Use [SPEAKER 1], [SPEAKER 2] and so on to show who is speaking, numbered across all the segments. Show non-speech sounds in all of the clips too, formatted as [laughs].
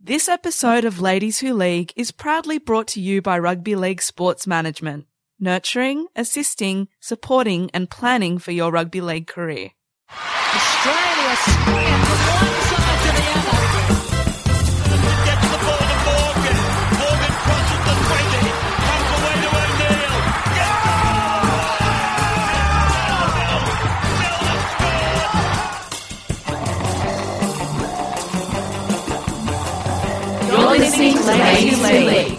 [SPEAKER 1] This episode of Ladies Who League is proudly brought to you by Rugby League Sports Management, nurturing, assisting, supporting, and planning for your rugby league career.
[SPEAKER 2] Australia
[SPEAKER 3] Ladies Who League.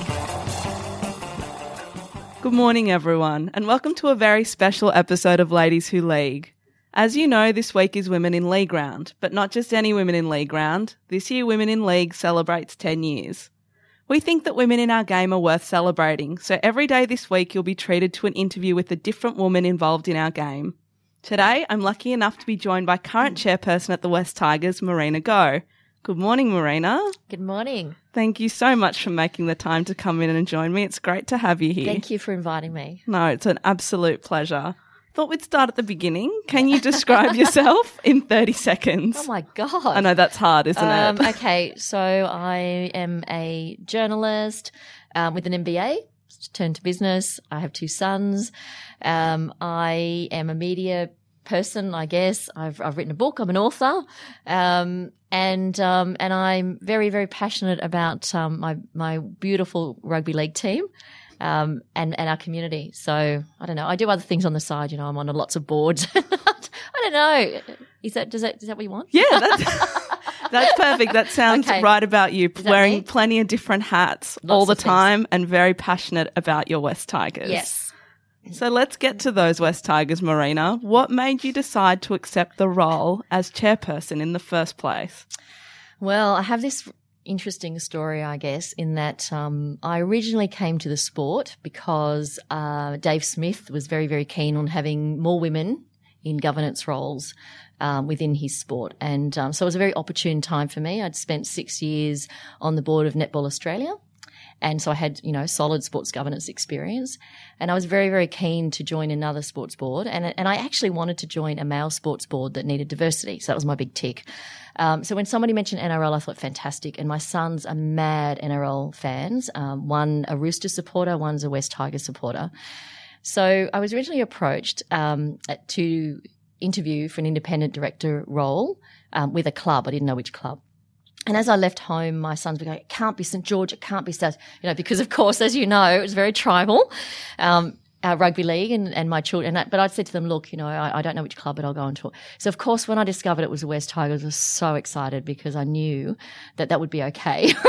[SPEAKER 1] Good morning, everyone, and welcome to a very special episode of Ladies Who League. As you know, this week is Women in League Round, but not just any Women in League Round. This year, Women in League celebrates 10 years. We think that women in our game are worth celebrating, so every day this week you'll be treated to an interview with a different woman involved in our game. Today, I'm lucky enough to be joined by current chairperson at the West Tigers, Marina Go. Good morning, Marina.
[SPEAKER 3] Good morning.
[SPEAKER 1] Thank you so much for making the time to come in and join me. It's great to have you here.
[SPEAKER 3] Thank you for inviting me.
[SPEAKER 1] No, it's an absolute pleasure. Thought we'd start at the beginning. Can you describe [laughs] yourself in 30 seconds?
[SPEAKER 3] Oh my God.
[SPEAKER 1] I know that's hard, isn't
[SPEAKER 3] Um,
[SPEAKER 1] it? [laughs]
[SPEAKER 3] okay, so I am a journalist um, with an MBA, turned to business. I have two sons. Um, I am a media person, I guess. I've, I've written a book. I'm an author. Um, and, um, and I'm very, very passionate about, um, my, my beautiful rugby league team. Um, and, and our community. So I don't know. I do other things on the side. You know, I'm on lots of boards. [laughs] I don't know. Is that, does that, is that what you want?
[SPEAKER 1] yeah, that's, [laughs] that's perfect. That sounds
[SPEAKER 3] Okay.
[SPEAKER 1] right about you. Wearing
[SPEAKER 3] me?
[SPEAKER 1] plenty of different hats
[SPEAKER 3] Lots
[SPEAKER 1] all the
[SPEAKER 3] of things.
[SPEAKER 1] time and very passionate about your West Tigers.
[SPEAKER 3] Yes.
[SPEAKER 1] So let's get to those West Tigers, Marina. What made you decide to accept the role as chairperson in the first place?
[SPEAKER 3] Well, I have this interesting story, I guess, in that um, I originally came to the sport because uh, Dave Smith was very, very keen on having more women in governance roles um, within his sport. And um, so it was a very opportune time for me. I'd spent six years on the board of Netball Australia. And so I had, you know, solid sports governance experience. And I was very, very keen to join another sports board. And, and I actually wanted to join a male sports board that needed diversity. So that was my big tick. Um, so when somebody mentioned NRL, I thought fantastic. And my sons are mad NRL fans. Um, one a Rooster supporter, one's a West Tiger supporter. So I was originally approached um, to interview for an independent director role um, with a club. I didn't know which club. And as I left home, my sons were going, it can't be St. George, it can't be South, you know, because of course, as you know, it was very tribal, um, uh, rugby league and, and my children. And I, but I said to them, look, you know, I, I don't know which club, but I'll go and talk. So of course, when I discovered it was the West Tigers, I was so excited because I knew that that would be okay. [laughs]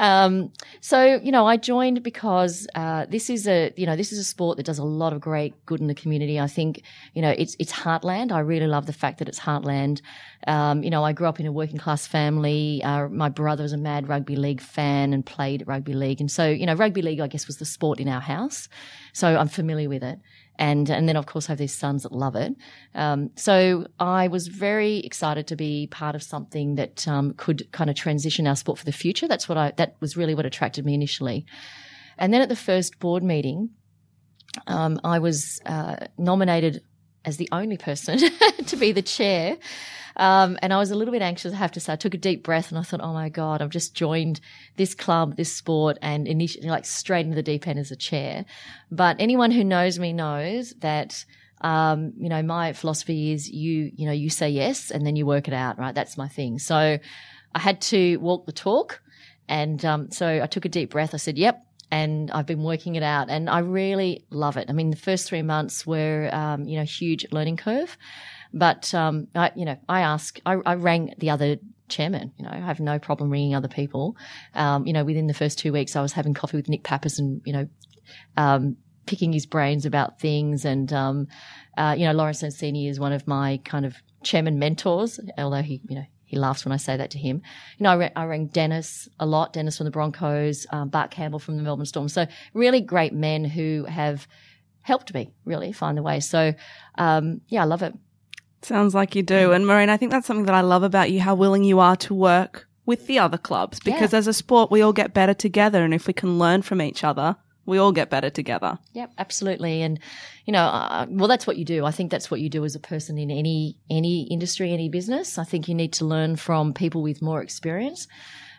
[SPEAKER 3] Um, so, you know, I joined because, uh, this is a, you know, this is a sport that does a lot of great good in the community. I think, you know, it's, it's heartland. I really love the fact that it's heartland. Um, you know, I grew up in a working class family. Uh, my brother was a mad rugby league fan and played rugby league. And so, you know, rugby league, I guess, was the sport in our house. So I'm familiar with it. And, and then of course I have these sons that love it. Um, so I was very excited to be part of something that, um, could kind of transition our sport for the future. That's what I, that was really what attracted me initially. And then at the first board meeting, um, I was uh, nominated as the only person [laughs] to be the chair. Um, and I was a little bit anxious, I have to say. I took a deep breath and I thought, oh my God, I've just joined this club, this sport, and initially, like straight into the deep end as a chair. But anyone who knows me knows that, um, you know, my philosophy is you, you know, you say yes and then you work it out, right? That's my thing. So I had to walk the talk. And um, so I took a deep breath. I said, yep, and I've been working it out, and I really love it. I mean, the first three months were, um, you know, huge learning curve, but um, I, you know, I ask, I, I rang the other chairman. You know, I have no problem ringing other people. Um, you know, within the first two weeks, I was having coffee with Nick Pappas, and you know, um, picking his brains about things, and um, uh, you know, Lawrence Sensini is one of my kind of chairman mentors, although he, you know. He laughs when I say that to him. You know, I, I rang Dennis a lot, Dennis from the Broncos, um, Bart Campbell from the Melbourne Storm. So really great men who have helped me really find the way. So, um, yeah, I love it.
[SPEAKER 1] Sounds like you do. And Marina, I think that's something that I love about you, how willing you are to work with the other clubs. Because
[SPEAKER 3] Yeah.
[SPEAKER 1] as a sport, we all get better together. And if we can learn from each other, we all get better together.
[SPEAKER 3] Yep, absolutely. And you know, uh, well, that's what you do. I think that's what you do as a person in any any industry, any business. I think you need to learn from people with more experience.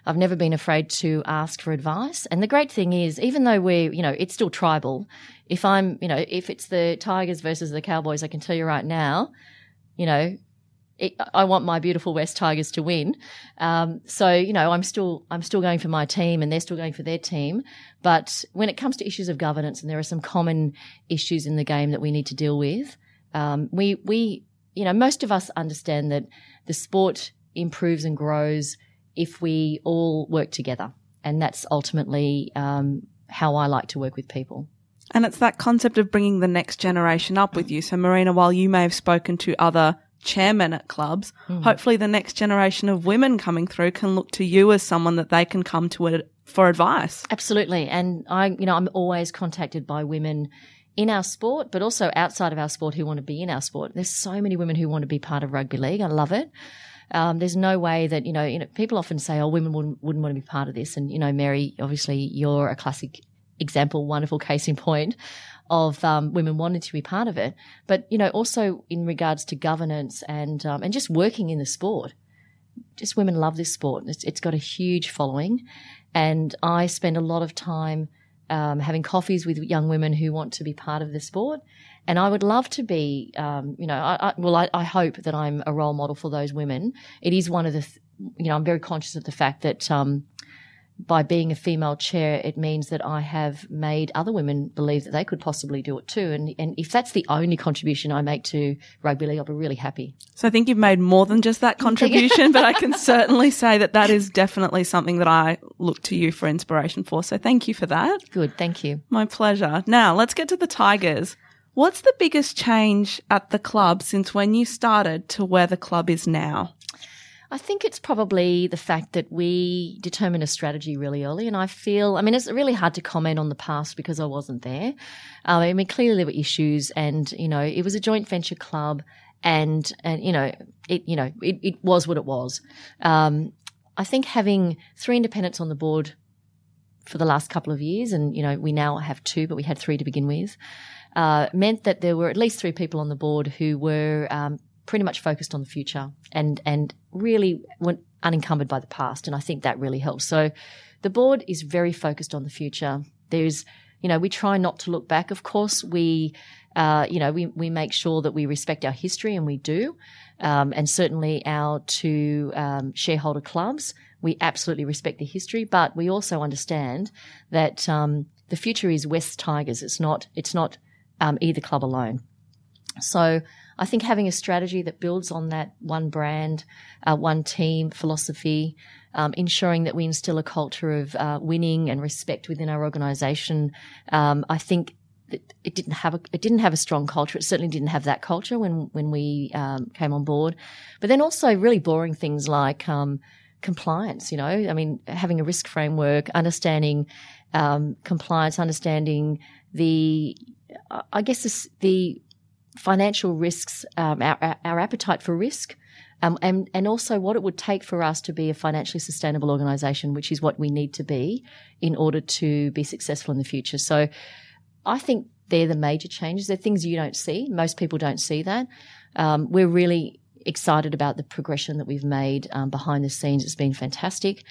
[SPEAKER 3] I've never been afraid to ask for advice. And the great thing is, even though we're, you know, it's still tribal. If I'm, you know, if it's the Tigers versus the Cowboys, I can tell you right now, you know, it, I want my beautiful West Tigers to win. Um, so you know, I'm still I'm still going for my team, and they're still going for their team. But when it comes to issues of governance, and there are some common issues in the game that we need to deal with, um, we we you know most of us understand that the sport improves and grows if we all work together, and that's ultimately um, how I like to work with people.
[SPEAKER 1] And it's that concept of bringing the next generation up with you. So, Marina, while you may have spoken to other chairmen at clubs, hopefully the next generation of women coming through can look to you as someone that they can come to for advice.
[SPEAKER 3] Absolutely. And I, you know, I'm always contacted by women in our sport, but also outside of our sport who want to be in our sport. There's so many women who want to be part of rugby league. I love it. Um, there's no way that, you know, you know, people often say, oh, women wouldn't, wouldn't want to be part of this. And, you know, Mary, obviously you're a classic example, wonderful case in point of um, women wanting to be part of it. But, you know, also in regards to governance and, um, and just working in the sport just women love this sport. It's, it's got a huge following, and I spend a lot of time um, having coffees with young women who want to be part of the sport. And I would love to be, um, you know, I, I, well, I, I hope that I'm a role model for those women. It is one of the, th- you know, I'm very conscious of the fact that um, by being a female chair, it means that I have made other women believe that they could possibly do it too. And, and if that's the only contribution I make to rugby league, I'll be really happy.
[SPEAKER 1] So I think you've made more than just that contribution, but I can certainly say that that is definitely something that I look to you for inspiration for. So thank you for that.
[SPEAKER 3] Good, thank you.
[SPEAKER 1] My pleasure. Now let's get to the Tigers. What's the biggest change at the club since when you started to where the club is now?
[SPEAKER 3] I think it's probably the fact that we determine a strategy really early. And I feel, I mean, it's really hard to comment on the past because I wasn't there. Um, I mean, clearly there were issues and, you know, it was a joint venture club and, and, you know, it, you know, it, it was what it was. Um, I think having three independents on the board for the last couple of years, and, you know, we now have two, but we had three to begin with, uh, meant that there were at least three people on the board who were, um, pretty much focused on the future and and really unencumbered by the past and I think that really helps. So the board is very focused on the future. There's you know we try not to look back. Of course we uh, you know we we make sure that we respect our history and we do. Um, and certainly our two um, shareholder clubs, we absolutely respect the history, but we also understand that um, the future is West Tigers. It's not it's not um, either club alone. So I think having a strategy that builds on that one brand, uh, one team philosophy, um, ensuring that we instill a culture of uh, winning and respect within our organisation. Um, I think it, it didn't have a it didn't have a strong culture. It certainly didn't have that culture when when we um, came on board. But then also really boring things like um, compliance. You know, I mean, having a risk framework, understanding um, compliance, understanding the I guess this, the financial risks, um, our, our, appetite for risk, um, and, and also what it would take for us to be a financially sustainable organisation, which is what we need to be in order to be successful in the future. So I think they're the major changes. They're things you don't see. Most people don't see that. Um, we're really excited about the progression that we've made um, behind the scenes. It's been fantastic.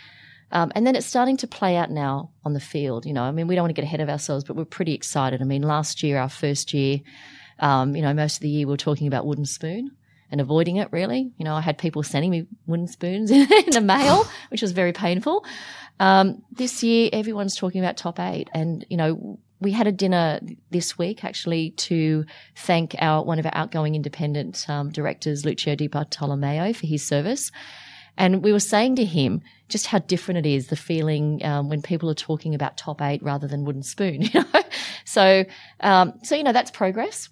[SPEAKER 3] Um, and then it's starting to play out now on the field. You know, I mean, we don't want to get ahead of ourselves, but we're pretty excited. I mean, last year, our first year, um, you know, most of the year we are talking about wooden spoon and avoiding it really. You know, I had people sending me wooden spoons [laughs] in, the mail, which was very painful. Um, this year, everyone's talking about top eight. And, you know, we had a dinner this week actually to thank our, one of our outgoing independent um, directors, Lucio Di Bartolomeo, for his service. And we were saying to him just how different it is, the feeling um, when people are talking about top eight rather than wooden spoon, [laughs] you know? So, um, so, you know, that's progress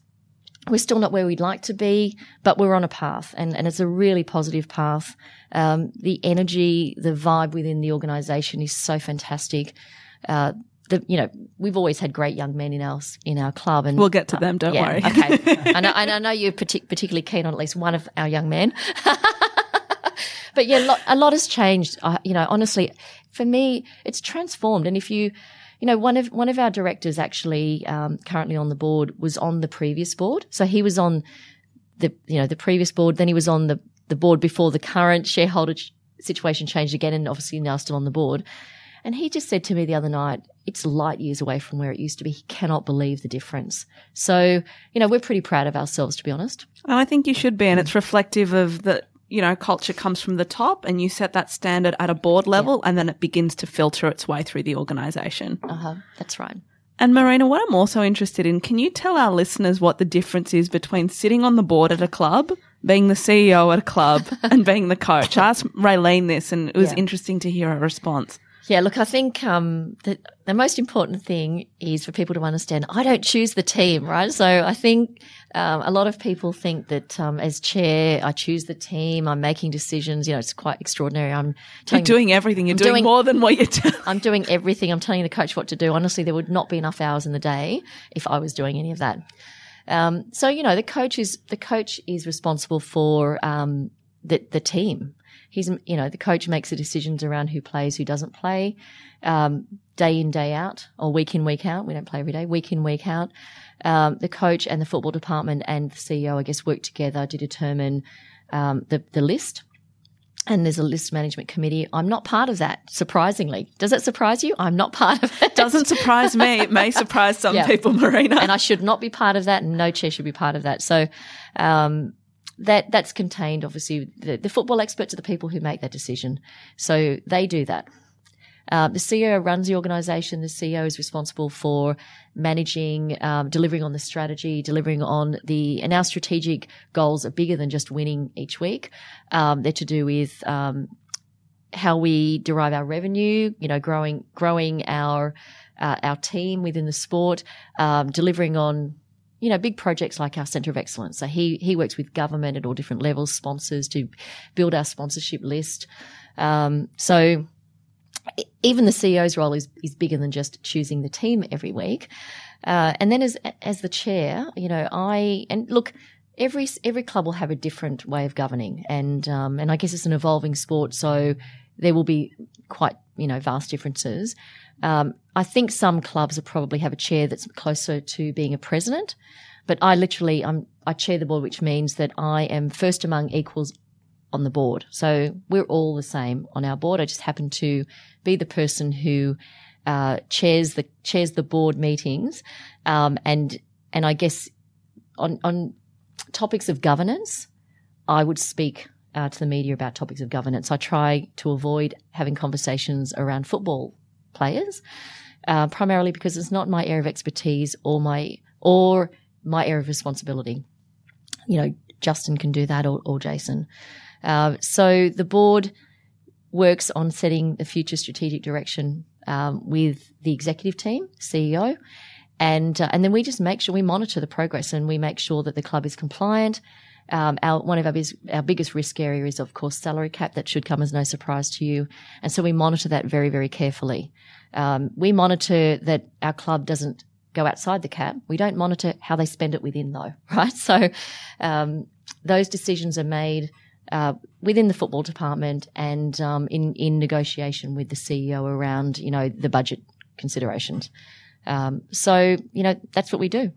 [SPEAKER 3] we're still not where we'd like to be, but we're on a path and, and it's a really positive path. Um, the energy, the vibe within the organization is so fantastic. Uh, the, you know, we've always had great young men in our, in our club and
[SPEAKER 1] We'll get to them, don't
[SPEAKER 3] yeah,
[SPEAKER 1] worry.
[SPEAKER 3] okay. [laughs] I know, and I know you're partic- particularly keen on at least one of our young men. [laughs] but yeah, a lot, a lot has changed. Uh, you know, honestly, for me, it's transformed. And if you, you know, one of one of our directors actually um, currently on the board was on the previous board. So he was on the you know the previous board. Then he was on the the board before the current shareholder situation changed again, and obviously now still on the board. And he just said to me the other night, it's light years away from where it used to be. He cannot believe the difference. So, you know, we're pretty proud of ourselves, to be honest.
[SPEAKER 1] I think you should be, and it's reflective of the, you know, culture comes from the top and you set that standard at a board level and then it begins to filter its way through the organization.
[SPEAKER 3] Uh huh. That's right.
[SPEAKER 1] And Marina, what I'm also interested in, can you tell our listeners what the difference is between sitting on the board at a club, being the CEO at a club, [laughs] and being the coach? [laughs] I asked Raelene this and it was
[SPEAKER 3] Yeah.
[SPEAKER 1] interesting to hear her response.
[SPEAKER 3] Yeah, look, I think um, the, the most important thing is for people to understand I don't choose the team, right? So I think um, a lot of people think that um, as chair, I choose the team, I'm making decisions. You know, it's quite extraordinary. I'm
[SPEAKER 1] You're doing everything. You're doing,
[SPEAKER 3] doing-
[SPEAKER 1] more than what you're doing.
[SPEAKER 3] I'm doing everything. I'm telling the coach what to do. Honestly, there would not be enough hours in the day if I was doing any of that. Um, so you know, the coach is the coach is responsible for um, the the team. He's you know the coach makes the decisions around who plays, who doesn't play, um, day in day out or week in week out. We don't play every day. Week in week out. Um, the coach and the football department and the CEO, I guess, work together to determine um, the the list and there's a list management committee. I'm not part of that, surprisingly. Does that surprise you? I'm not [laughs] part of it.
[SPEAKER 1] Doesn't surprise me. It may surprise some
[SPEAKER 3] Yeah.
[SPEAKER 1] people, Marina.
[SPEAKER 3] and I should not be part of that, and no chair should be part of that. So, um, that that's contained. Obviously, the, the football experts are the people who make that decision, so they do that. Uh, the CEO runs the organisation. The CEO is responsible for managing, um, delivering on the strategy, delivering on the, and our strategic goals are bigger than just winning each week. Um, they're to do with um, how we derive our revenue, you know, growing growing our uh, our team within the sport, um, delivering on you know big projects like our Centre of Excellence. So he he works with government at all different levels, sponsors to build our sponsorship list. Um, so even the CEO's role is is bigger than just choosing the team every week. Uh, and then as as the chair, you know, I and look. Every every club will have a different way of governing, and um, and I guess it's an evolving sport, so there will be quite you know vast differences. Um, I think some clubs probably have a chair that's closer to being a president, but I literally I'm I chair the board, which means that I am first among equals on the board. So we're all the same on our board. I just happen to be the person who uh, chairs the chairs the board meetings, um, and and I guess on on topics of governance, I would speak uh, to the media about topics of governance. I try to avoid having conversations around football players, uh, primarily because it's not my area of expertise or my or my area of responsibility. You know, Justin can do that or, or Jason. Uh, so the board works on setting the future strategic direction um, with the executive team, CEO, and uh, and then we just make sure we monitor the progress and we make sure that the club is compliant. Um, our one of our, bis- our biggest risk area is of course salary cap. That should come as no surprise to you, and so we monitor that very very carefully. Um, we monitor that our club doesn't go outside the cap. We don't monitor how they spend it within though, [laughs] right? So um, those decisions are made uh, within the football department and um, in in negotiation with the CEO around you know the budget considerations. Um, so you know that's what we do.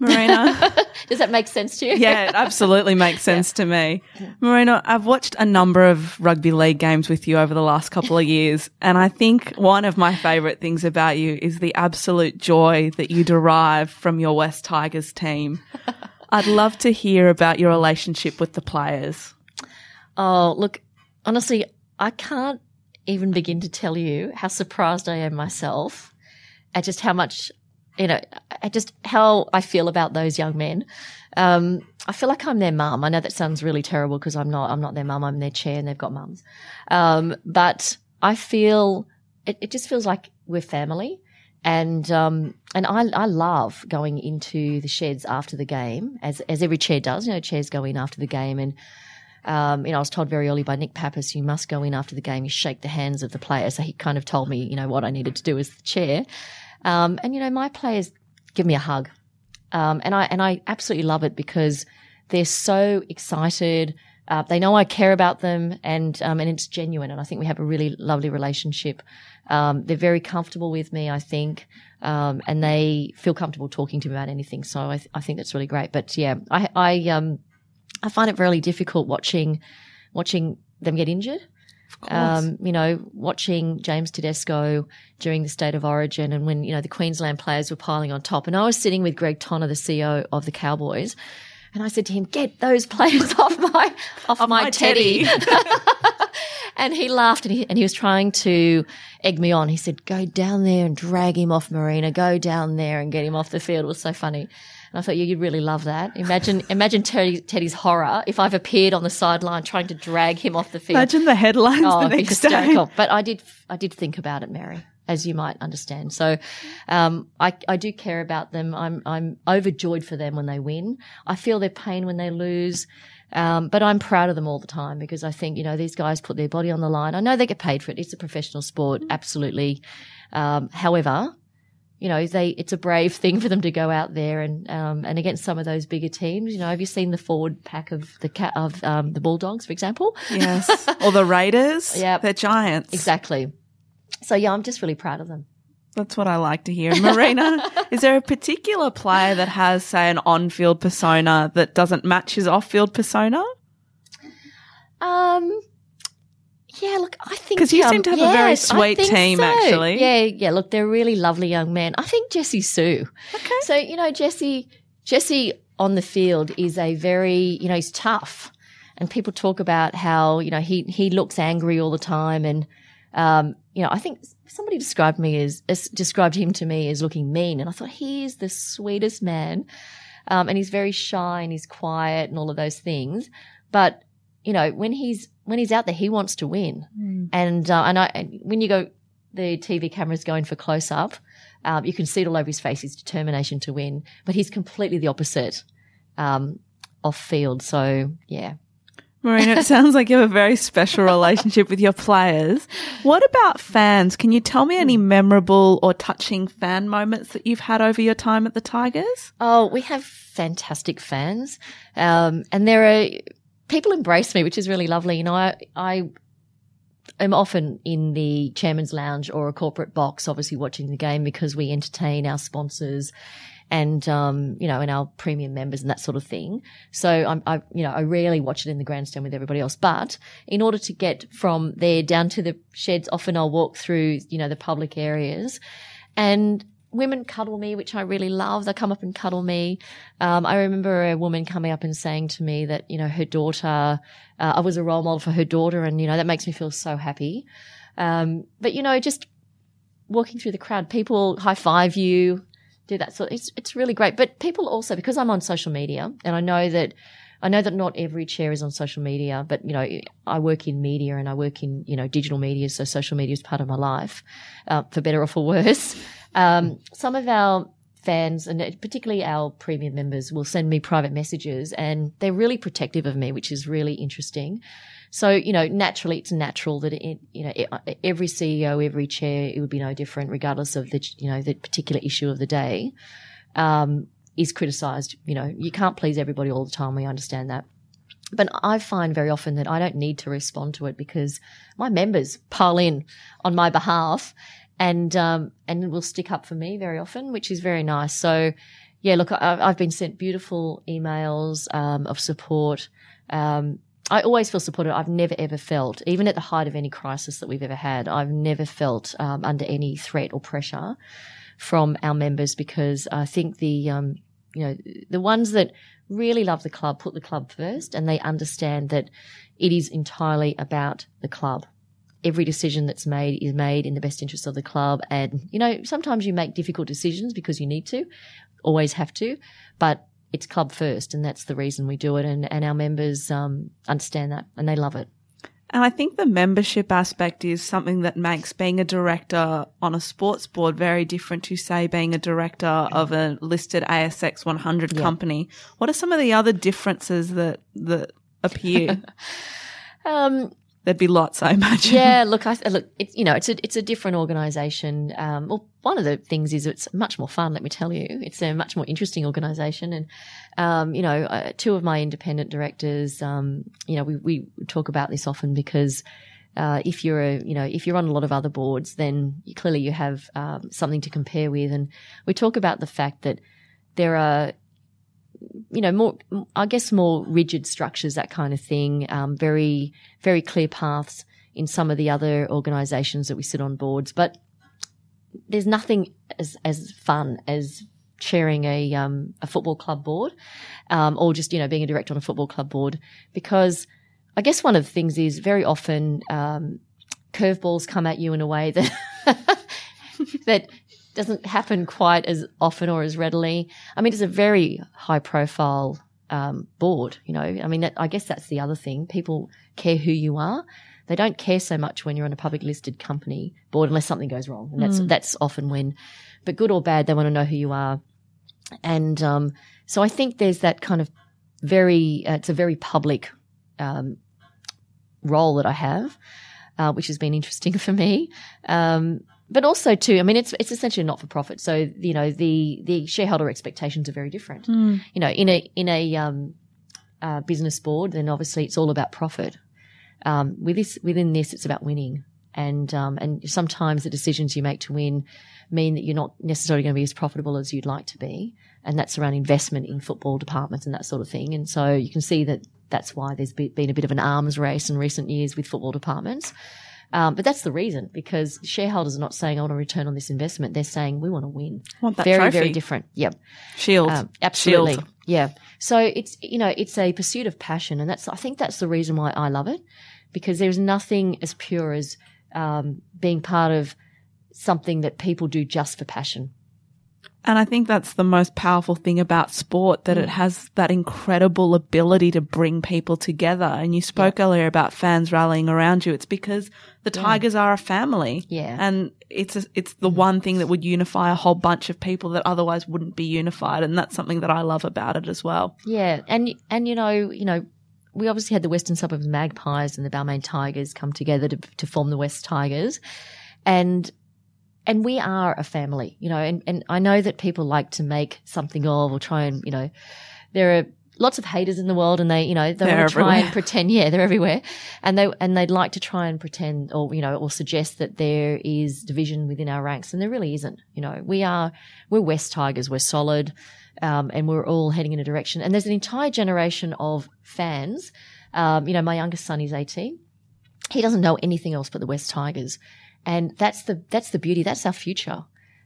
[SPEAKER 1] Marina. [laughs]
[SPEAKER 3] Does that make sense to you?
[SPEAKER 1] yeah, it absolutely makes sense to me. Marina, I've watched a number of rugby league games with you over the last couple of years, and I think one of my favourite things about you is the absolute joy that you derive from your West Tigers team. [laughs] I'd love to hear about your relationship with the players.
[SPEAKER 3] Oh, look, honestly, I can't even begin to tell you how surprised I am myself at just how much, you know, just how I feel about those young men. Um, I feel like I'm their mum. I know that sounds really terrible because I'm not. I'm not their mum. I'm their chair, and they've got mums. Um, but I feel it, it just feels like we're family, and um, and I I love going into the sheds after the game, as as every chair does. You know, chairs go in after the game, and um, you know, I was told very early by Nick Pappas, you must go in after the game, you shake the hands of the players. So he kind of told me, you know, what I needed to do as the chair. Um, and you know, my players give me a hug. Um, and I, and I absolutely love it because they're so excited. Uh, they know I care about them and, um, and it's genuine. And I think we have a really lovely relationship. Um, they're very comfortable with me, I think. Um, and they feel comfortable talking to me about anything. So I, th- I think that's really great. But yeah, I, I, um, I find it really difficult watching watching them get injured. Um, you know, watching James Tedesco during the State of Origin and when, you know, the Queensland players were piling on top. And I was sitting with Greg Tonner, the CEO of the Cowboys, and I said to him, get those players [laughs] off my, off, my,
[SPEAKER 1] my
[SPEAKER 3] teddy.
[SPEAKER 1] teddy. [laughs]
[SPEAKER 3] and he laughed and he, and he was trying to egg me on. He said, go down there and drag him off Marina. Go down there and get him off the field. It was so funny. And I thought, yeah, you'd really love that. Imagine, [laughs] imagine Teddy, Teddy's horror if I've appeared on the sideline trying to drag him off the field.
[SPEAKER 1] Imagine the headlines
[SPEAKER 3] Oh,
[SPEAKER 1] the next day.
[SPEAKER 3] But I did, I did think about it, Mary, as you might understand. So, um, I, I do care about them. I'm, I'm overjoyed for them when they win. I feel their pain when they lose. Um, but I'm proud of them all the time because I think, you know, these guys put their body on the line. I know they get paid for it. It's a professional sport. Absolutely. Um, however, you know, they, it's a brave thing for them to go out there and, um, and against some of those bigger teams. You know, have you seen the forward pack of the cat, of, um, the Bulldogs, for example?
[SPEAKER 1] Yes. [laughs] Or the Raiders.
[SPEAKER 3] Yep.
[SPEAKER 1] They're giants.
[SPEAKER 3] Exactly. So yeah, I'm just really proud of them.
[SPEAKER 1] That's what I like to hear. Marina, [laughs] is there a particular player that has, say, an on-field persona that doesn't match his off-field persona?
[SPEAKER 3] Um, yeah, look, I think
[SPEAKER 1] 'Cause you
[SPEAKER 3] um,
[SPEAKER 1] seem to have a very sweet team,
[SPEAKER 3] so.
[SPEAKER 1] actually.
[SPEAKER 3] Yeah, yeah. Look, they're really lovely young men. I think Jesse Sue.
[SPEAKER 1] Okay.
[SPEAKER 3] So you know, Jesse, Jesse on the field is a very, you know, he's tough, and people talk about how you know he he looks angry all the time, and um, you know, I think somebody described me as, as described him to me as looking mean, and I thought he is the sweetest man, um, and he's very shy and he's quiet and all of those things, but you know, when he's when he's out there, he wants to win, and uh, and I and when you go, the TV camera's going for close up, um, you can see it all over his face, his determination to win, but he's completely the opposite um, off field. So yeah,
[SPEAKER 1] Marina, it sounds like you have a very special [laughs] relationship with your players. What about fans? Can you tell me any memorable or touching fan moments that you've had over your time at the Tigers?
[SPEAKER 3] Oh, we have fantastic fans. Um, and there are people embrace me, which is really lovely. You know, I, I am often in the chairman's lounge or a corporate box, obviously watching the game because we entertain our sponsors and, um, you know, and our premium members and that sort of thing. So I'm, I, you know, I rarely watch it in the grandstand with everybody else, but in order to get from there down to the sheds, often I'll walk through, you know, the public areas and women cuddle me, which I really love. They come up and cuddle me. Um, I remember a woman coming up and saying to me that, you know, her daughter, uh, I was a role model for her daughter. And, you know, that makes me feel so happy. Um, but, you know, just walking through the crowd, people high five you, do that. So it's, it's really great. But people also, because I'm on social media and I know that, I know that not every chair is on social media, but you know, I work in media and I work in, you know, digital media. So social media is part of my life, uh, for better or for worse. [laughs] Um, some of our fans and particularly our premium members will send me private messages and they're really protective of me, which is really interesting. So, you know, naturally, it's natural that it, you know, every CEO, every chair, it would be no different, regardless of the, you know, the particular issue of the day, um, is criticized. You know, you can't please everybody all the time. We understand that. But I find very often that I don't need to respond to it because my members pile in on my behalf and, um, and will stick up for me very often, which is very nice. So, yeah, look, I, I've been sent beautiful emails, um, of support. Um, I always feel supported. I've never ever felt, even at the height of any crisis that we've ever had, I've never felt um, under any threat or pressure from our members because I think the, um, you know, the ones that really love the club put the club first and they understand that it is entirely about the club. Every decision that's made is made in the best interest of the club. And, you know, sometimes you make difficult decisions because you need to, always have to, but it's club first, and that's the reason we do it. And, and our members um, understand that, and they love it.
[SPEAKER 1] And I think the membership aspect is something that makes being a director on a sports board very different to, say, being a director of a listed ASX 100 company. What are some of the other differences that that appear? [laughs]
[SPEAKER 3] Um,
[SPEAKER 1] There'd be lots, I imagine.
[SPEAKER 3] yeah, [laughs] look, I look, it's you know, it's a it's a different organisation. Um, well, one of the things is it's much more fun. Let me tell you, it's a much more interesting organisation, and um, you know, uh, two of my independent directors, um, you know, we we talk about this often because. Uh, if you're a, you know, if you're on a lot of other boards, then you, clearly you have um, something to compare with. And we talk about the fact that there are you know, more, I guess more rigid structures, that kind of thing. Um, very, very clear paths. in some of the other organisations that we sit on boards, but there's nothing as as fun as chairing a um, a football club board, um, or just you know being a director on a football club board, because I guess one of the things is very often um, curveballs come at you in a way that [laughs] that doesn't happen quite as often or as readily. I mean, it's a very high profile um, board. You know, I mean, that, I guess that's the other thing. People care who you are. They don't care so much when you're on a public listed company board unless something goes wrong, and that's that's often when. But good or bad, they want to know who you are, and um, so I think there's that kind of very. Uh, it's a very public um, role that I have, uh, which has been interesting [laughs] for me. Um, but also too, I mean, it's it's essentially not for profit. So you know, the the shareholder expectations are very different. You know, in a in a um, uh, business board, then obviously it's all about profit. Um, with this within this, it's about winning. And um, and sometimes the decisions you make to win mean that you're not necessarily going to be as profitable as you'd like to be, and that's around investment in football departments and that sort of thing. And so you can see that that's why there's been a bit of an arms race in recent years with football departments. Um, but that's the reason because shareholders are not saying I want a return on this investment. They're saying we want to win.
[SPEAKER 1] Want that
[SPEAKER 3] very
[SPEAKER 1] trophy.
[SPEAKER 3] very different. Yep.
[SPEAKER 1] Shield.
[SPEAKER 3] Um, absolutely.
[SPEAKER 1] Shield.
[SPEAKER 3] Yeah. So it's, you know, it's a pursuit of passion. And that's, I think that's the reason why I love it because there's nothing as pure as um, being part of something that people do just for passion.
[SPEAKER 1] And I think that's the most powerful thing about sport that it mm. has that incredible ability to bring people together. And you spoke earlier about fans rallying around you. It's because the Tigers are a family.
[SPEAKER 3] Yeah.
[SPEAKER 1] And it's a, it's the one thing that would unify a whole bunch of people that otherwise wouldn't be unified. And that's something that I love about it as well.
[SPEAKER 3] Yeah. And, and, you know, you know, we obviously had the Western Suburbs Magpies and the Balmain Tigers come together to, to form the West Tigers. And and we are a family, you know, and, and I know that people like to make something of or try and, you know, there are lots of haters in the world and they, you know, they want to try and pretend, yeah, they're everywhere. And they, and they'd like to try and pretend or, you know, or suggest that there is division within our ranks and there really isn't, you know, we are, we're West Tigers, we're solid, um, and we're all heading in a direction. And there's an entire generation of fans. Um, you know, my youngest son is 18 he doesn't know anything else but the West Tigers, and that's the that's the beauty. That's our future.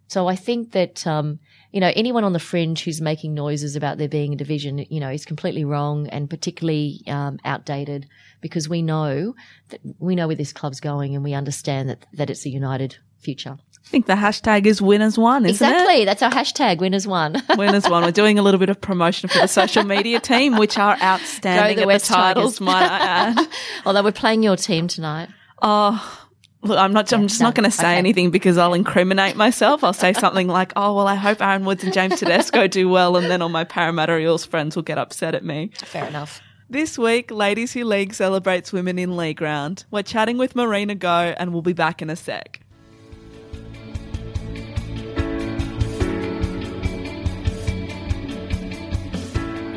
[SPEAKER 3] So I think that um, you know anyone on the fringe who's making noises about there being a division, you know, is completely wrong and particularly um, outdated because we know that we know where this club's going and we understand that that it's a united future.
[SPEAKER 1] I think the hashtag is winners one, isn't
[SPEAKER 3] exactly, that's our hashtag. Winners
[SPEAKER 1] it? [laughs] Winners one. We're doing a little bit of promotion for the social media team, which are outstanding
[SPEAKER 3] Go the
[SPEAKER 1] at
[SPEAKER 3] West
[SPEAKER 1] the titles,
[SPEAKER 3] Tigers.
[SPEAKER 1] might I add. [laughs]
[SPEAKER 3] Although we're playing your team tonight.
[SPEAKER 1] Oh, look, I'm not. I'm just
[SPEAKER 3] no,
[SPEAKER 1] not going to say
[SPEAKER 3] okay.
[SPEAKER 1] anything because I'll incriminate myself. I'll say [laughs] something like, "Oh, well, I hope Aaron Woods and James Tedesco do well," and then all my Parramatta Eels friends will get upset at me.
[SPEAKER 3] Fair enough.
[SPEAKER 1] This week, Ladies Who League celebrates women in league round. We're chatting with Marina Go, and we'll be back in a sec.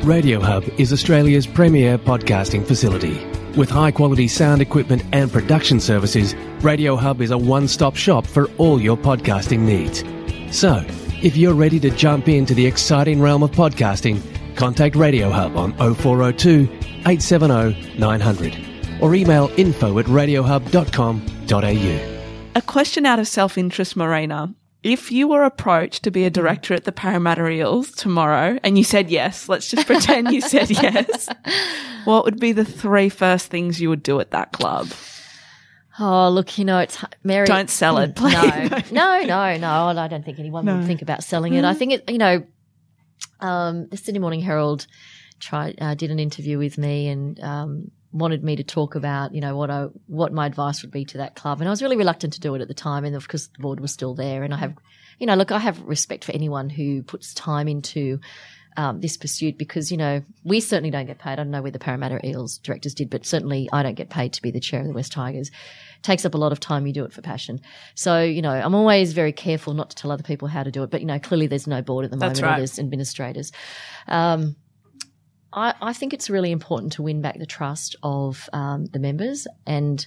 [SPEAKER 4] Radio Hub is Australia's premier podcasting facility. With high quality sound equipment and production services, Radio Hub is a one stop shop for all your podcasting needs. So, if you're ready to jump into the exciting realm of podcasting, contact Radio Hub on 0402 870 900 or email info at radiohub.com.au.
[SPEAKER 1] A question out of self interest, Marina. If you were approached to be a director at the Parramatta Eels tomorrow and you said yes, let's just pretend you said [laughs] yes, what would be the three first things you would do at that club?
[SPEAKER 3] Oh, look, you know, it's Mary.
[SPEAKER 1] Don't sell it, please.
[SPEAKER 3] No, [laughs] no, no, no. I don't think anyone would think about selling it. I think it, you know, um, the Sydney Morning Herald tried, uh, did an interview with me and, um, wanted me to talk about, you know, what I, what my advice would be to that club. And I was really reluctant to do it at the time. And of course the board was still there. And I have, you know, look, I have respect for anyone who puts time into, um, this pursuit because, you know, we certainly don't get paid. I don't know where the Parramatta Eels directors did, but certainly I don't get paid to be the chair of the West Tigers. It takes up a lot of time. You do it for passion. So, you know, I'm always very careful not to tell other people how to do it, but, you know, clearly there's no board at the moment
[SPEAKER 1] right.
[SPEAKER 3] or there's administrators. Um, I, I think it's really important to win back the trust of um, the members and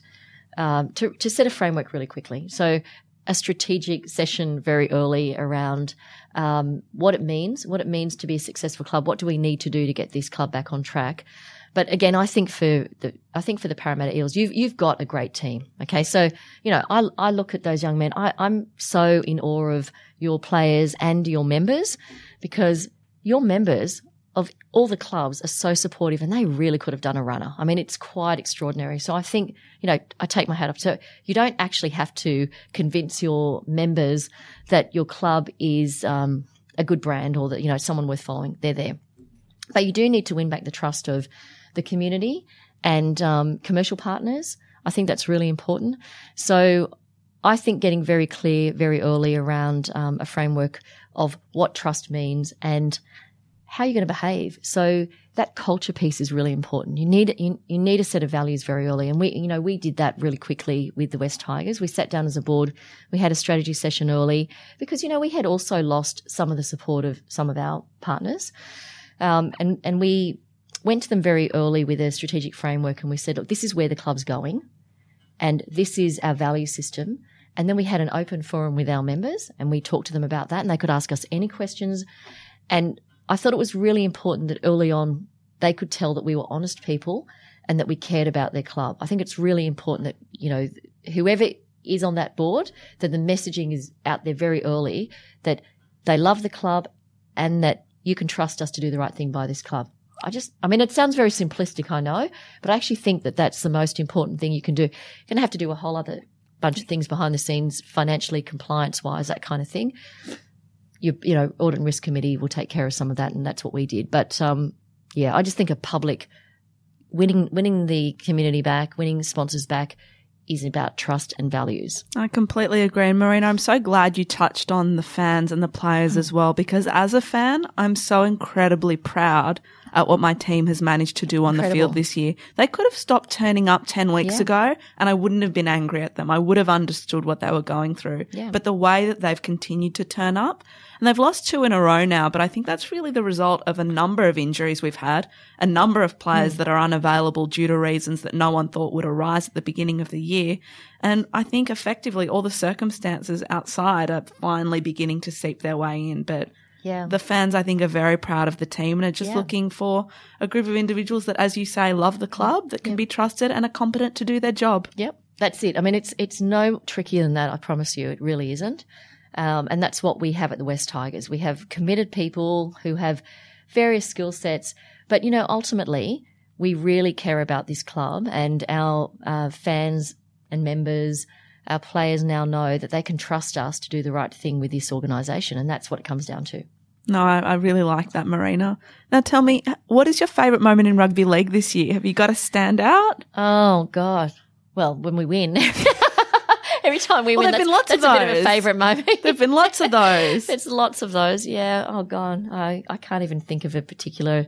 [SPEAKER 3] um, to, to set a framework really quickly. So, a strategic session very early around um, what it means, what it means to be a successful club. What do we need to do to get this club back on track? But again, I think for the, I think for the Parramatta Eels, you've, you've got a great team. Okay. So, you know, I, I look at those young men. I, I'm so in awe of your players and your members because your members of all the clubs are so supportive and they really could have done a runner. I mean, it's quite extraordinary. So I think, you know, I take my hat off. So you don't actually have to convince your members that your club is, um, a good brand or that, you know, someone worth following. They're there. But you do need to win back the trust of the community and um, commercial partners. I think that's really important. So I think getting very clear very early around um, a framework of what trust means and how you're going to behave. So that culture piece is really important. You need you, you need a set of values very early, and we you know we did that really quickly with the West Tigers. We sat down as a board, we had a strategy session early because you know we had also lost some of the support of some of our partners, um, and and we went to them very early with a strategic framework, and we said, look, this is where the club's going, and this is our value system. And then we had an open forum with our members, and we talked to them about that, and they could ask us any questions. And I thought it was really important that early on they could tell that we were honest people and that we cared about their club. I think it's really important that, you know, whoever is on that board, that the messaging is out there very early, that they love the club and that you can trust us to do the right thing by this club. I just, I mean, it sounds very simplistic, I know, but I actually think that that's the most important thing you can do. You're going to have to do a whole other bunch of things behind the scenes, financially, compliance wise, that kind of thing you, you know, audit and risk committee will take care of some of that, and that's what we did. But um, yeah, I just think a public winning winning the community back, winning sponsors back is about trust and values.
[SPEAKER 1] I completely agree. And Marina, I'm so glad you touched on the fans and the players as well, because as a fan, I'm so incredibly proud at what my team has managed to do on the field this year. They could have stopped turning up 10 weeks
[SPEAKER 3] Yeah.
[SPEAKER 1] ago and I wouldn't have been angry at them. I would have understood what they were going through.
[SPEAKER 3] Yeah.
[SPEAKER 1] But the way that they've continued to turn up and they've lost two in a row now, but I think that's really the result of a number of injuries we've had, a number of players
[SPEAKER 3] Hmm.
[SPEAKER 1] that are unavailable due to reasons that no one thought would arise at the beginning of the year. And I think effectively all the circumstances outside are finally beginning to seep their way in. But
[SPEAKER 3] Yeah.
[SPEAKER 1] the fans, I think, are very proud of the team and are just
[SPEAKER 3] Yeah.
[SPEAKER 1] looking for a group of individuals that, as you say, love the club, that can be trusted and are competent to do their job.
[SPEAKER 3] Yep, that's it. I mean, it's it's no trickier than that. I promise you, it really isn't. Um, and that's what we have at the West Tigers. We have committed people who have various skill sets, but you know, ultimately, we really care about this club, and our uh, fans and members, our players now know that they can trust us to do the right thing with this organisation, and that's what it comes down to.
[SPEAKER 1] No, I, I really like that, Marina. Now tell me, what is your favourite moment in rugby league this year? Have you got a standout?
[SPEAKER 3] Oh God! Well, when we win. [laughs] Every time we
[SPEAKER 1] Well,
[SPEAKER 3] win,
[SPEAKER 1] there've
[SPEAKER 3] that's,
[SPEAKER 1] been lots of
[SPEAKER 3] that's a bit of a favourite moment. [laughs]
[SPEAKER 1] There've been lots of those. [laughs]
[SPEAKER 3] There's lots of those. Yeah. Oh God, I I can't even think of a particular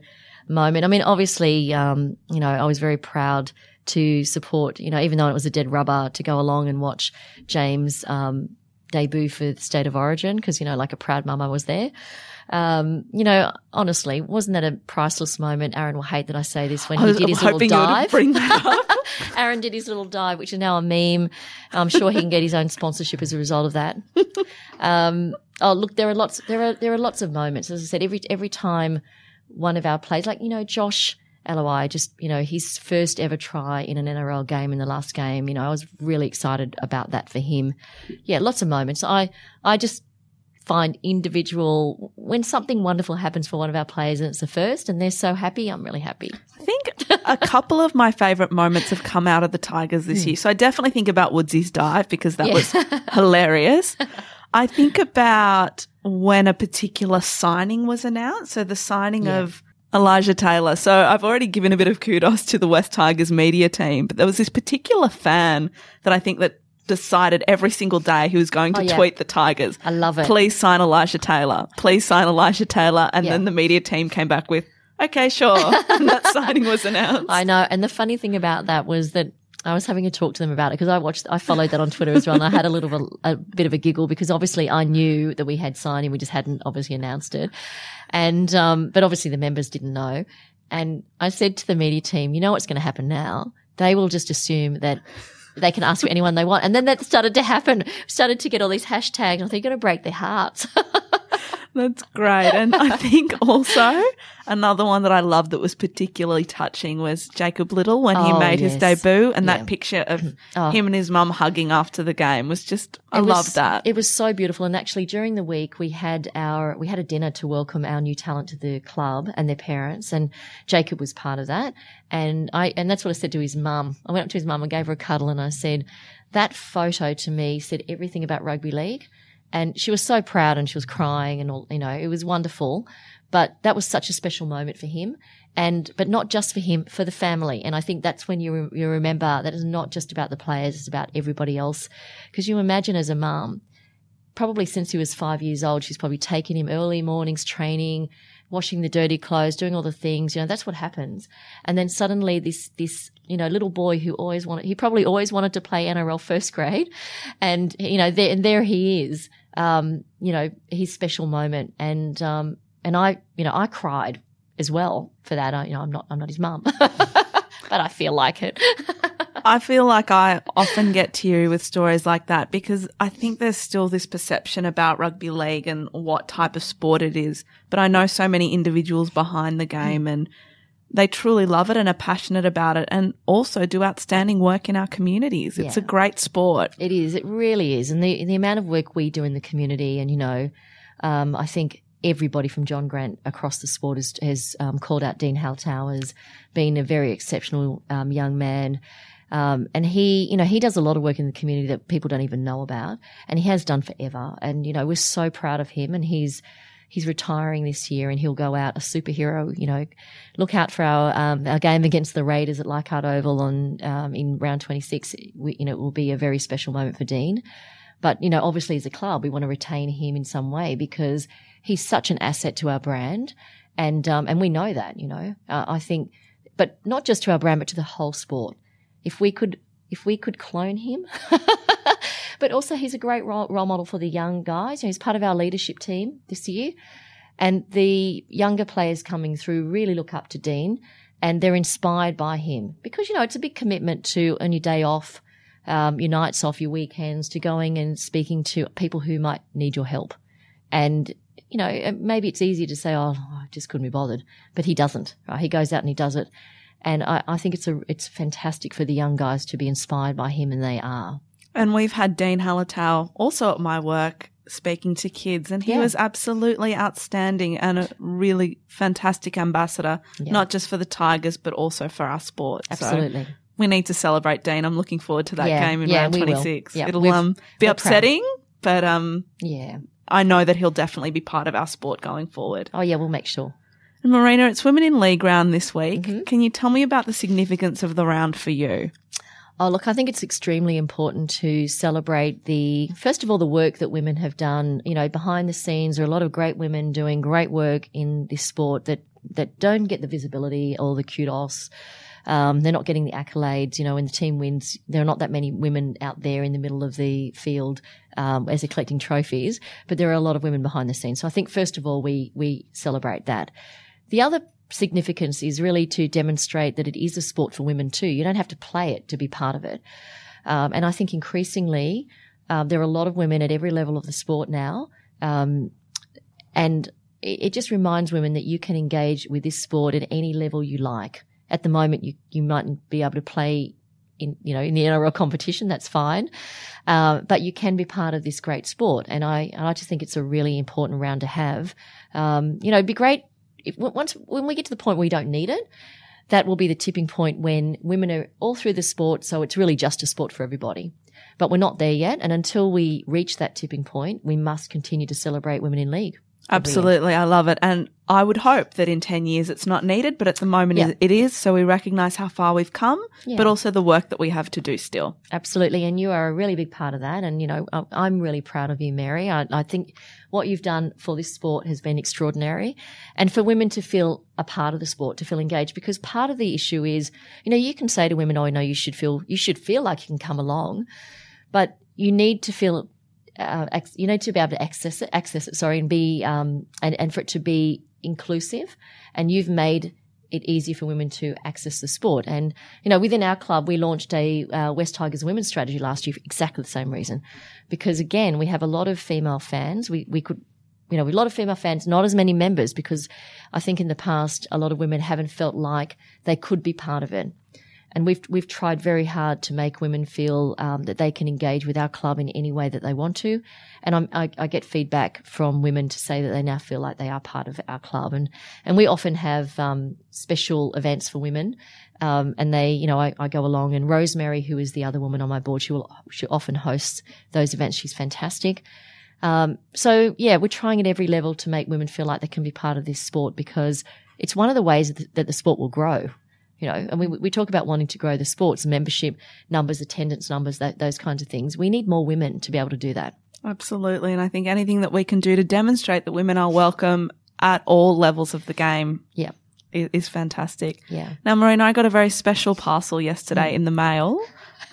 [SPEAKER 3] moment. I mean, obviously, um, you know, I was very proud to support. You know, even though it was a dead rubber, to go along and watch James um, debut for the State of Origin because you know, like a proud mum, I was there. Um, you know, honestly, wasn't that a priceless moment? Aaron will hate that I say this when he
[SPEAKER 1] was
[SPEAKER 3] did his little
[SPEAKER 1] you would
[SPEAKER 3] dive.
[SPEAKER 1] bring that up. [laughs]
[SPEAKER 3] Aaron did his little dive, which is now a meme. I'm sure he can get his own sponsorship as a result of that. Um, oh, look, there are lots. There are there are lots of moments. As I said, every every time one of our players, like you know, Josh Aloiai, just you know, his first ever try in an NRL game in the last game. You know, I was really excited about that for him. Yeah, lots of moments. I I just find individual when something wonderful happens for one of our players and it's the first and they're so happy i'm really happy
[SPEAKER 1] I think a couple of my favourite moments have come out of the Tigers this hmm. year. So I definitely think about Woodsy's dive because that
[SPEAKER 3] Yeah.
[SPEAKER 1] was [laughs] hilarious. I think about when a particular signing was announced. So the signing
[SPEAKER 3] Yeah.
[SPEAKER 1] of Elijah Taylor. So I've already given a bit of kudos to the West Tigers media team, but there was this particular fan that I think that decided every single day he was going to
[SPEAKER 3] Oh, yeah.
[SPEAKER 1] tweet the Tigers.
[SPEAKER 3] I love it.
[SPEAKER 1] Please sign Elijah Taylor. Please sign Elijah Taylor. And
[SPEAKER 3] Yeah.
[SPEAKER 1] then the media team came back with, okay, sure. [laughs] and that [laughs] signing was announced.
[SPEAKER 3] I know. And the funny thing about that was that I was having a talk to them about it because I watched, I followed that on Twitter as well. And I had a little of a, a bit of a giggle because obviously I knew that we had signed him. We just hadn't obviously announced it. And, um, but obviously the members didn't know. And I said to the media team, you know what's going to happen now? They will just assume that they can ask for anyone they want. And then that started to happen, started to get all these hashtags. I think you're going to break their hearts. [laughs]
[SPEAKER 1] That's great. And I think [laughs] also another one that I loved that was particularly touching was Jacob Liddle when he
[SPEAKER 3] Oh,
[SPEAKER 1] made his debut and
[SPEAKER 3] Yeah.
[SPEAKER 1] that picture of [clears throat]
[SPEAKER 3] Oh.
[SPEAKER 1] him and his mum hugging after the game was just, I loved that.
[SPEAKER 3] It was so beautiful. And actually, during the week, we had our we had a dinner to welcome our new talent to the club and their parents, and Jacob was part of that. And I and that's what I said to his mum. I went up to his mum and gave her a cuddle, and I said, "That photo to me said everything about rugby league." And she was so proud, and she was crying, and all you know, it was wonderful. But that was such a special moment for him, and but not just for him, for the family. And I think that's when you re- you remember that it's not just about the players; it's about everybody else. Because you imagine as a mum, probably since he was five years old, she's probably taken him early mornings training, washing the dirty clothes, doing all the things. You know, that's what happens. And then suddenly this, this, you know, little boy who always wanted, he probably always wanted to play NRL first grade. And, you know, there, and there he is, um, you know, his special moment. And, um, and I, you know, I cried as well for that. I, you know, I'm not, I'm not his mum, [laughs] but I feel like it. [laughs]
[SPEAKER 1] I feel like I often get teary with stories like that because I think there's still this perception about rugby league and what type of sport it is. But I know so many individuals behind the game and they truly love it and are passionate about it and also do outstanding work in our communities. It's a great sport.
[SPEAKER 3] It is. It really is. And the the amount of work we do in the community, and you know, um, I think everybody from John Grant across the sport has, has um, called out Dene Halatau as being a very exceptional um, young man. Um, and he, you know, he does a lot of work in the community that people don't even know about, and he has done forever. And you know, we're so proud of him. And he's he's retiring this year, and he'll go out a superhero. You know, look out for our um, our game against the Raiders at Leichhardt Oval on um, in round twenty six. You know, it will be a very special moment for Dene. But you know, obviously, as a club, we want to retain him in some way because he's such an asset to our brand, and um, and we know that. You know, uh, I think, but not just to our brand, but to the whole sport. If we could, if we could clone him, [laughs] but also he's a great role, role model for the young guys. You know, he's part of our leadership team this year, and the younger players coming through really look up to Dene, and they're inspired by him because you know it's a big commitment to on your day off um, your nights off, your weekends, to going and speaking to people who might need your help. And, you know, maybe it's easier to say, oh, I just couldn't be bothered. But he doesn't. Right? He goes out and he does it. And I, I think it's a it's fantastic for the young guys to be inspired by him, and they are.
[SPEAKER 1] And we've had Dene Halatau also at my work speaking to kids, and he
[SPEAKER 3] Yeah.
[SPEAKER 1] was absolutely outstanding and a really fantastic ambassador,
[SPEAKER 3] Yeah.
[SPEAKER 1] not just for the Tigers, but also for our sport. So
[SPEAKER 3] Absolutely.
[SPEAKER 1] we need to celebrate Dene. I'm looking forward to that
[SPEAKER 3] Yeah.
[SPEAKER 1] game in round 26.
[SPEAKER 3] Yeah,
[SPEAKER 1] It'll
[SPEAKER 3] we've-
[SPEAKER 1] um, be
[SPEAKER 3] we're proud.
[SPEAKER 1] upsetting, but um,
[SPEAKER 3] yeah.
[SPEAKER 1] I know that he'll definitely be part of our sport going forward.
[SPEAKER 3] Oh, yeah, we'll make sure.
[SPEAKER 1] And Marina, it's Women in League round this week.
[SPEAKER 3] Mm-hmm.
[SPEAKER 1] Can you tell me about the significance of the round for you?
[SPEAKER 3] Oh, look, I think it's extremely important to celebrate the, first of all, the work that women have done. You know, behind the scenes, there are a lot of great women doing great work in this sport that, that don't get the visibility or the kudos. Um, they're not getting the accolades. You know, when the team wins, there are not that many women out there in the middle of the field um, as they're collecting trophies, but there are a lot of women behind the scenes. So I think, first of all, we, we celebrate that. The other significance is really to demonstrate that it is a sport for women too. You don't have to play it to be part of it. Um, and I think increasingly, um, there are a lot of women at every level of the sport now. Um, and it, it just reminds women that you can engage with this sport at any level you like. At the moment, you, you mightn't be able to play in, you know, in the NRL competition. That's fine. Uh, but you can be part of this great sport. And I, and I just think it's a really important round to have. Um, you know, it'd be great if once, when we get to the point where we don't need it, that will be the tipping point when women are all through the sport. So it's really just a sport for everybody. But we're not there yet. And until we reach that tipping point, we must continue to celebrate women in league.
[SPEAKER 1] Absolutely. I love it. And I would hope that in 10 years it's not needed, but at the moment
[SPEAKER 3] Yeah.
[SPEAKER 1] it is. So we recognize how far we've come,
[SPEAKER 3] Yeah.
[SPEAKER 1] but also the work that we have to do still.
[SPEAKER 3] Absolutely. And you are a really big part of that. And, you know, I- I'm really proud of you, Mary. I, I think what you've done for this sport has been extraordinary. And for women to feel a part of the sport, to feel engaged, because part of the issue is, you know, you can say to women, oh, no, you should feel, you should feel like you can come along, but you need to feel, uh, you need to be able to access it, access it, sorry, and be, um, and, and for it to be inclusive. And you've made it easier for women to access the sport. And, you know, within our club, we launched a uh, Wests Tigers women's strategy last year for exactly the same reason. Because again, we have a lot of female fans. We, we could you know, with a lot of female fans, not as many members because I think in the past a lot of women haven't felt like they could be part of it. And we've we've tried very hard to make women feel um, that they can engage with our club in any way that they want to. And I, I get feedback from women to say that they now feel like they are part of our club. And and we often have um, special events for women. Um, and they, you know, I, I go along and Rosemary, who is the other woman on my board, she will, she often hosts those events. She's fantastic. Um, so yeah, we're trying at every level to make women feel like they can be part of this sport because it's one of the ways that the sport will grow. You know, and we, we talk about wanting to grow the sports membership numbers, attendance numbers, that, those kinds of things. We need more women to be able to do that.
[SPEAKER 1] Absolutely. And I think anything that we can do to demonstrate that women are welcome at all levels of the game
[SPEAKER 3] Yeah.
[SPEAKER 1] is, is fantastic.
[SPEAKER 3] Yeah.
[SPEAKER 1] Now, Marina, I got a very special parcel yesterday mm. in the mail.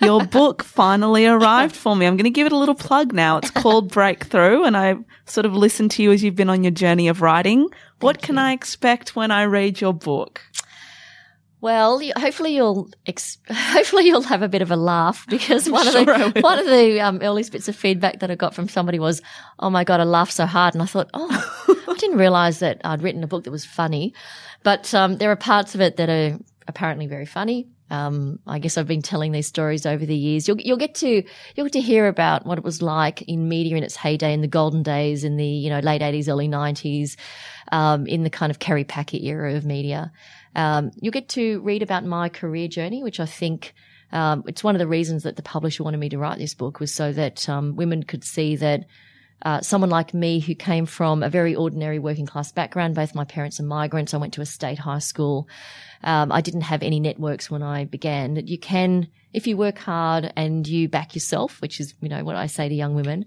[SPEAKER 1] Your book [laughs] finally arrived for me. I'm going to give it a little plug now. It's called Breakthrough, and I sort of listened to you as you've been on your journey of writing. what can I expect when I read your book?
[SPEAKER 3] Well, hopefully you'll ex- [laughs] hopefully you'll have a bit of a laugh [laughs] because one
[SPEAKER 1] Sure
[SPEAKER 3] of the one of the um, earliest bits of feedback that I got from somebody was, "Oh my god, I laughed so hard," and I thought, "Oh, [laughs] I didn't realize that I'd written a book that was funny." But um, there are parts of it that are apparently very funny. Um, I guess I've been telling these stories over the years. You'll, you'll get to you'll get to hear about what it was like in media in its heyday, in the golden days, in the you know late eighties, early nineties, um, in the kind of Kerry Packer era of media. Um, you'll get to read about my career journey, which I think um, it's one of the reasons that the publisher wanted me to write this book was so that um, women could see that uh, someone like me who came from a very ordinary working class background, both my parents are migrants. I went to a state high school. Um, I didn't have any networks when I began. That you can, if you work hard and you back yourself, which is you know what I say to young women,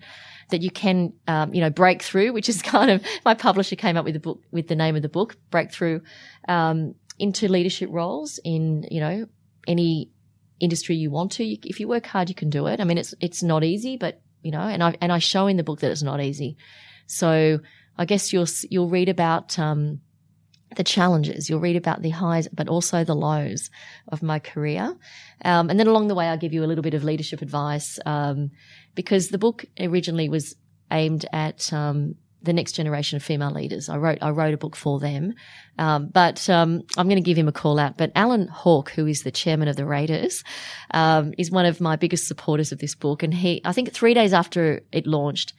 [SPEAKER 3] that you can um, you know break through, which is [laughs] kind of my publisher came up with the book with the name of the book, Breakthrough, um, into leadership roles in you know any industry you want to. You, if you work hard, you can do it. I mean, it's it's not easy, but you know, and I and I show in the book that it's not easy. So I guess you'll you'll read about um, the challenges, you'll read about the highs, but also the lows of my career, um, and then along the way, I'll give you a little bit of leadership advice um, because the book originally was aimed at um, the next generation of female leaders. I wrote I wrote a book for them, um, but um, I'm going to give him a call out. But Allan Hawke, who is the chairman of the Raiders, um, is one of my biggest supporters of this book. And he, I think, three days after it launched,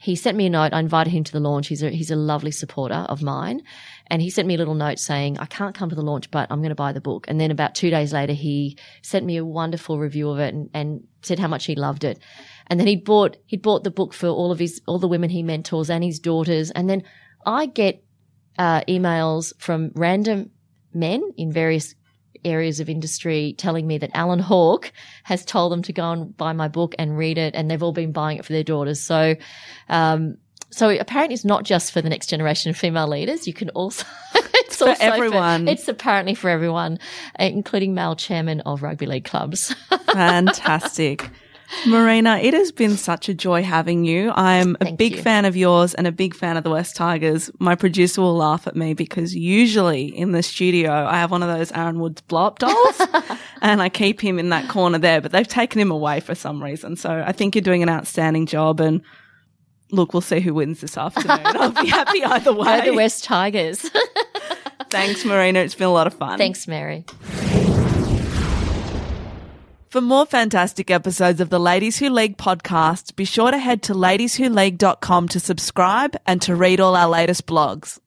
[SPEAKER 3] he sent me a note. I invited him to the launch. He's a he's a lovely supporter of mine, and he sent me a little note saying, "I can't come to the launch, but I'm going to buy the book." And then about two days later, he sent me a wonderful review of it and, and said how much he loved it. And then he bought he'd bought the book for all of his all the women he mentors and his daughters. And then I get uh, emails from random men in various areas of industry telling me that Allan Hawke has told them to go and buy my book and read it, and they've all been buying it for their daughters. So, um, so apparently it's not just for the next generation of female leaders. You can also [laughs] it's
[SPEAKER 1] for
[SPEAKER 3] also
[SPEAKER 1] everyone.
[SPEAKER 3] it's apparently for everyone, including male chairman of rugby league clubs. [laughs]
[SPEAKER 1] Fantastic. Marina, it has been such a joy having you. I'm a
[SPEAKER 3] Thank
[SPEAKER 1] big
[SPEAKER 3] you.
[SPEAKER 1] fan of yours and a big fan of the Wests Tigers. My producer will laugh at me because usually in the studio, I have one of those Aaron Woods blow up dolls [laughs] and I keep him in that corner there, but they've taken him away for some reason. So I think you're doing an outstanding job and look, we'll see who wins this afternoon. [laughs] I'll be happy either way.
[SPEAKER 3] The Wests Tigers. [laughs]
[SPEAKER 1] Thanks, Marina. It's been a lot of fun.
[SPEAKER 3] Thanks, Mary.
[SPEAKER 1] For more fantastic episodes of the Ladies Who League podcast, be sure to head to ladieswholeague.com to subscribe and to read all our latest blogs.